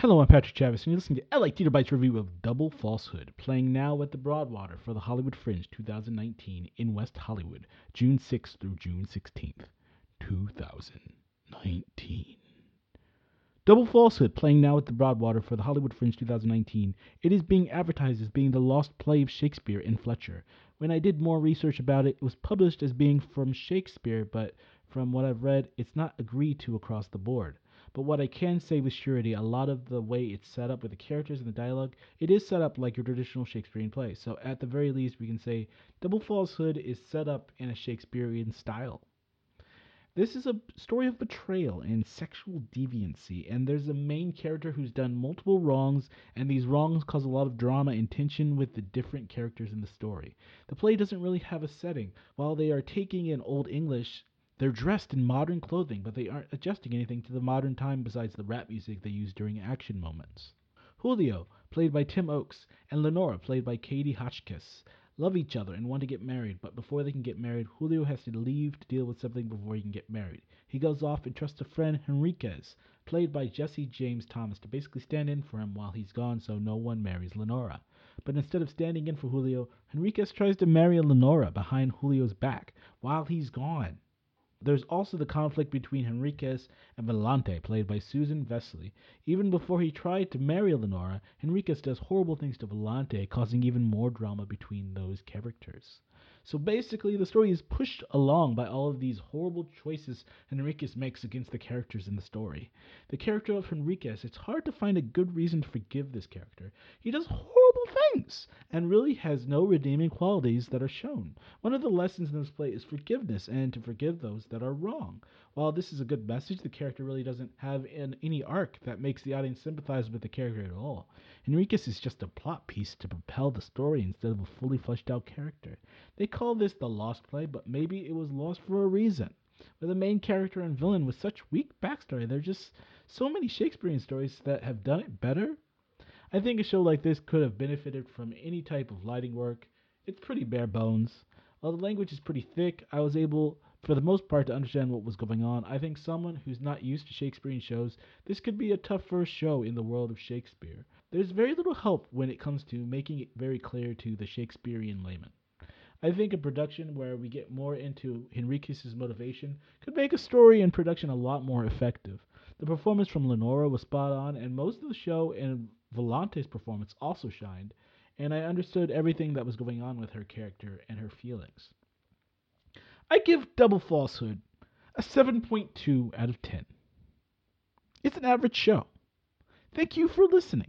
Hello, I'm Patrick Chavis, and you're listening to LA Theater Bites review of Double Falsehood, playing now at the Broadwater for the Hollywood Fringe 2019 in West Hollywood, June 6th through June 16th, 2019. Double Falsehood, playing now at the Broadwater for the Hollywood Fringe 2019. It is being advertised as being the lost play of Shakespeare in Fletcher. When I did more research about it, it was published as being from Shakespeare, but from what I've read, it's not agreed to across the board. But what I can say with surety, a lot of the way it's set up with the characters and the dialogue, it is set up like your traditional Shakespearean play. So at the very least, we can say Double Falsehood is set up in a Shakespearean style. This is a story of betrayal and sexual deviancy, and there's a main character who's done multiple wrongs, and these wrongs cause a lot of drama and tension with the different characters in the story. The play doesn't really have a setting. While they are taking in Old English, they're dressed in modern clothing, but they aren't adjusting anything to the modern time besides the rap music they use during action moments. Julio, played by Tim Oakes, and Lenora, played by Katie Hotchkiss, love each other and want to get married, but before they can get married, Julio has to leave to deal with something before he can get married. He goes off and trusts a friend, Henriquez, played by Jesse James Thomas, to basically stand in for him while he's gone so no one marries Lenora. But instead of standing in for Julio, Henriquez tries to marry Lenora behind Julio's back while he's gone. There's also the conflict between Henriquez and Volante, played by Susan Vesely. Even before he tried to marry Lenora, Henriquez does horrible things to Volante, causing even more drama between those characters. So basically, the story is pushed along by all of these horrible choices Henriquez makes against the characters in the story. The character of Henriquez, it's hard to find a good reason to forgive this character. He does horrible things and really has no redeeming qualities that are shown. One of the lessons in this play is forgiveness and to forgive those that are wrong. While this is a good message, the character really doesn't have an, any arc that makes the audience sympathize with the character at all. Henriquez is just a plot piece to propel the story instead of a fully fleshed out character. They call this the lost play, but maybe it was lost for a reason. With a main character and villain with such weak backstory, there are just so many Shakespearean stories that have done it better. I think a show like this could have benefited from any type of lighting work. It's pretty bare bones. While the language is pretty thick, I was able for the most part to understand what was going on. I think someone who's not used to Shakespearean shows, this could be a tough first show in the world of Shakespeare. There's very little help when it comes to making it very clear to the Shakespearean layman. I think a production where we get more into Henriquez's motivation could make a story and production a lot more effective. The performance from Lenora was spot on, and most of the show and Volante's performance also shined, and I understood everything that was going on with her character and her feelings. I give Double Falsehood a 7.2 out of 10. It's an average show. Thank you for listening.